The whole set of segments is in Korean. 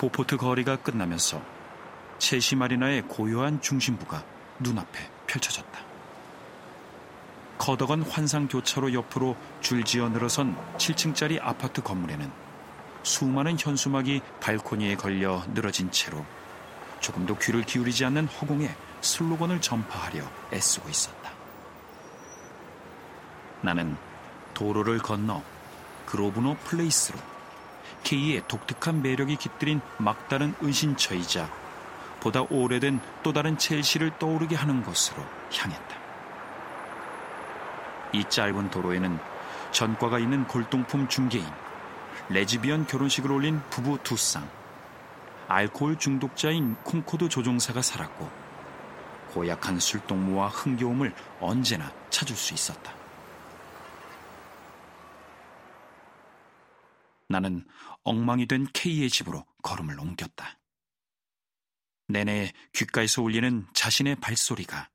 보포트 거리가 끝나면서 체시 마리나의 고요한 중심부가 눈앞에 펼쳐졌다. 커덕한 환상 교차로 옆으로 줄지어 늘어선 7층짜리 아파트 건물에는 수많은 현수막이 발코니에 걸려 늘어진 채로 조금도 귀를 기울이지 않는 허공에 슬로건을 전파하려 애쓰고 있었다. 나는 도로를 건너 그로브노 플레이스로 K의 독특한 매력이 깃들인 막다른 은신처이자 보다 오래된 또 다른 첼시를 떠오르게 하는 곳으로 향했다. 이 짧은 도로에는 전과가 있는 골동품 중개인, 레즈비언 결혼식을 올린 부부 두 쌍, 알코올 중독자인 콩코드 조종사가 살았고 고약한 술동무와 흥겨움을 언제나 찾을 수 있었다. 나는 엉망이 된 K의 집으로 걸음을 옮겼다. 내내 귓가에서 울리는 자신의 발소리가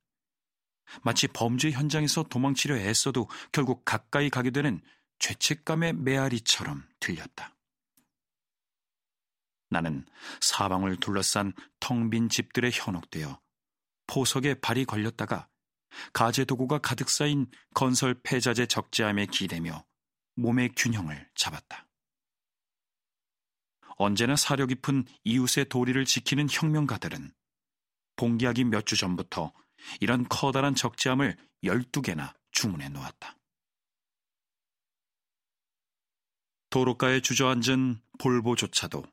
마치 범죄 현장에서 도망치려 애써도 결국 가까이 가게 되는 죄책감의 메아리처럼 들렸다. 나는 사방을 둘러싼 텅 빈 집들에 현혹되어 포석에 발이 걸렸다가 가재 도구가 가득 쌓인 건설 폐자재 적재함에 기대며 몸의 균형을 잡았다. 언제나 사려 깊은 이웃의 도리를 지키는 혁명가들은 봉기하기 몇 주 전부터 이런 커다란 적재함을 12개나 주문해 놓았다. 도로가에 주저앉은 볼보조차도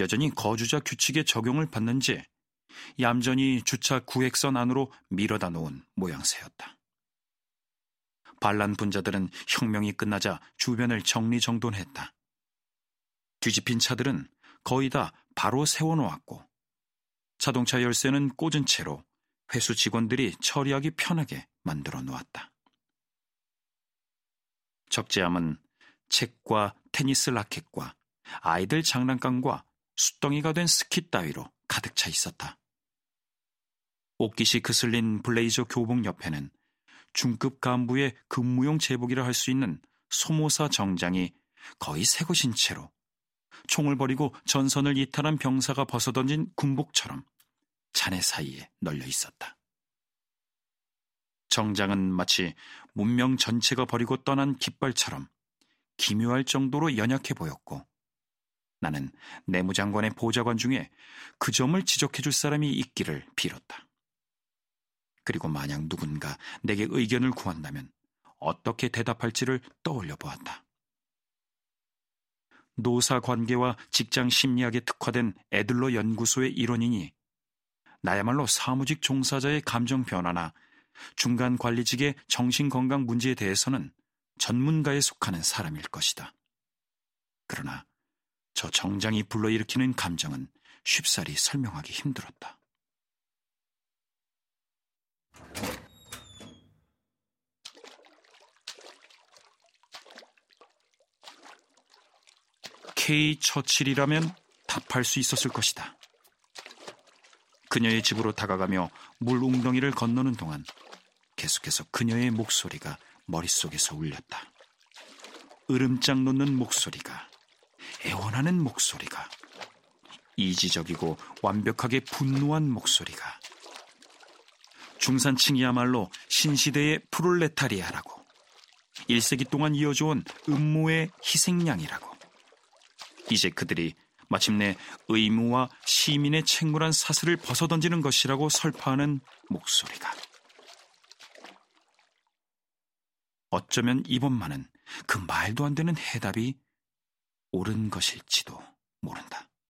여전히 거주자 규칙의 적용을 받는지 얌전히 주차 구획선 안으로 밀어다 놓은 모양새였다. 반란 분자들은 혁명이 끝나자 주변을 정리정돈했다. 뒤집힌 차들은 거의 다 바로 세워놓았고 자동차 열쇠는 꽂은 채로 회수 직원들이 처리하기 편하게 만들어 놓았다. 적재함은 책과 테니스 라켓과 아이들 장난감과 숫덩이가 된 스키 따위로 가득 차 있었다. 옷깃이 그슬린 블레이저 교복 옆에는 중급 간부의 근무용 제복이라 할 수 있는 소모사 정장이 거의 새것인 채로 총을 버리고 전선을 이탈한 병사가 벗어던진 군복처럼 잔해 사이에 널려 있었다. 정장은 마치 문명 전체가 버리고 떠난 깃발처럼 기묘할 정도로 연약해 보였고 나는 내무장관의 보좌관 중에 그 점을 지적해 줄 사람이 있기를 빌었다. 그리고 만약 누군가 내게 의견을 구한다면 어떻게 대답할지를 떠올려 보았다. 노사 관계와 직장 심리학에 특화된 애들러 연구소의 일원이니 나야말로 사무직 종사자의 감정 변화나 중간 관리직의 정신건강 문제에 대해서는 전문가에 속하는 사람일 것이다. 그러나 저 정장이 불러일으키는 감정은 쉽사리 설명하기 힘들었다. K 처칠이라면 답할 수 있었을 것이다. 그녀의 집으로 다가가며 물 웅덩이를 건너는 동안 계속해서 그녀의 목소리가 머릿속에서 울렸다. 으름장 놓는 목소리가, 애원하는 목소리가, 이지적이고 완벽하게 분노한 목소리가, 중산층이야말로 신시대의 프롤레타리아라고, 1세기 동안 이어져온 음모의 희생양이라고, 이제 그들이 마침내 의무와 시민의 책무란 사슬을 벗어던지는 것이라고 설파하는 목소리가. 어쩌면 이번만은 그 말도 안 되는 해답이 옳은 것일지도 모른다.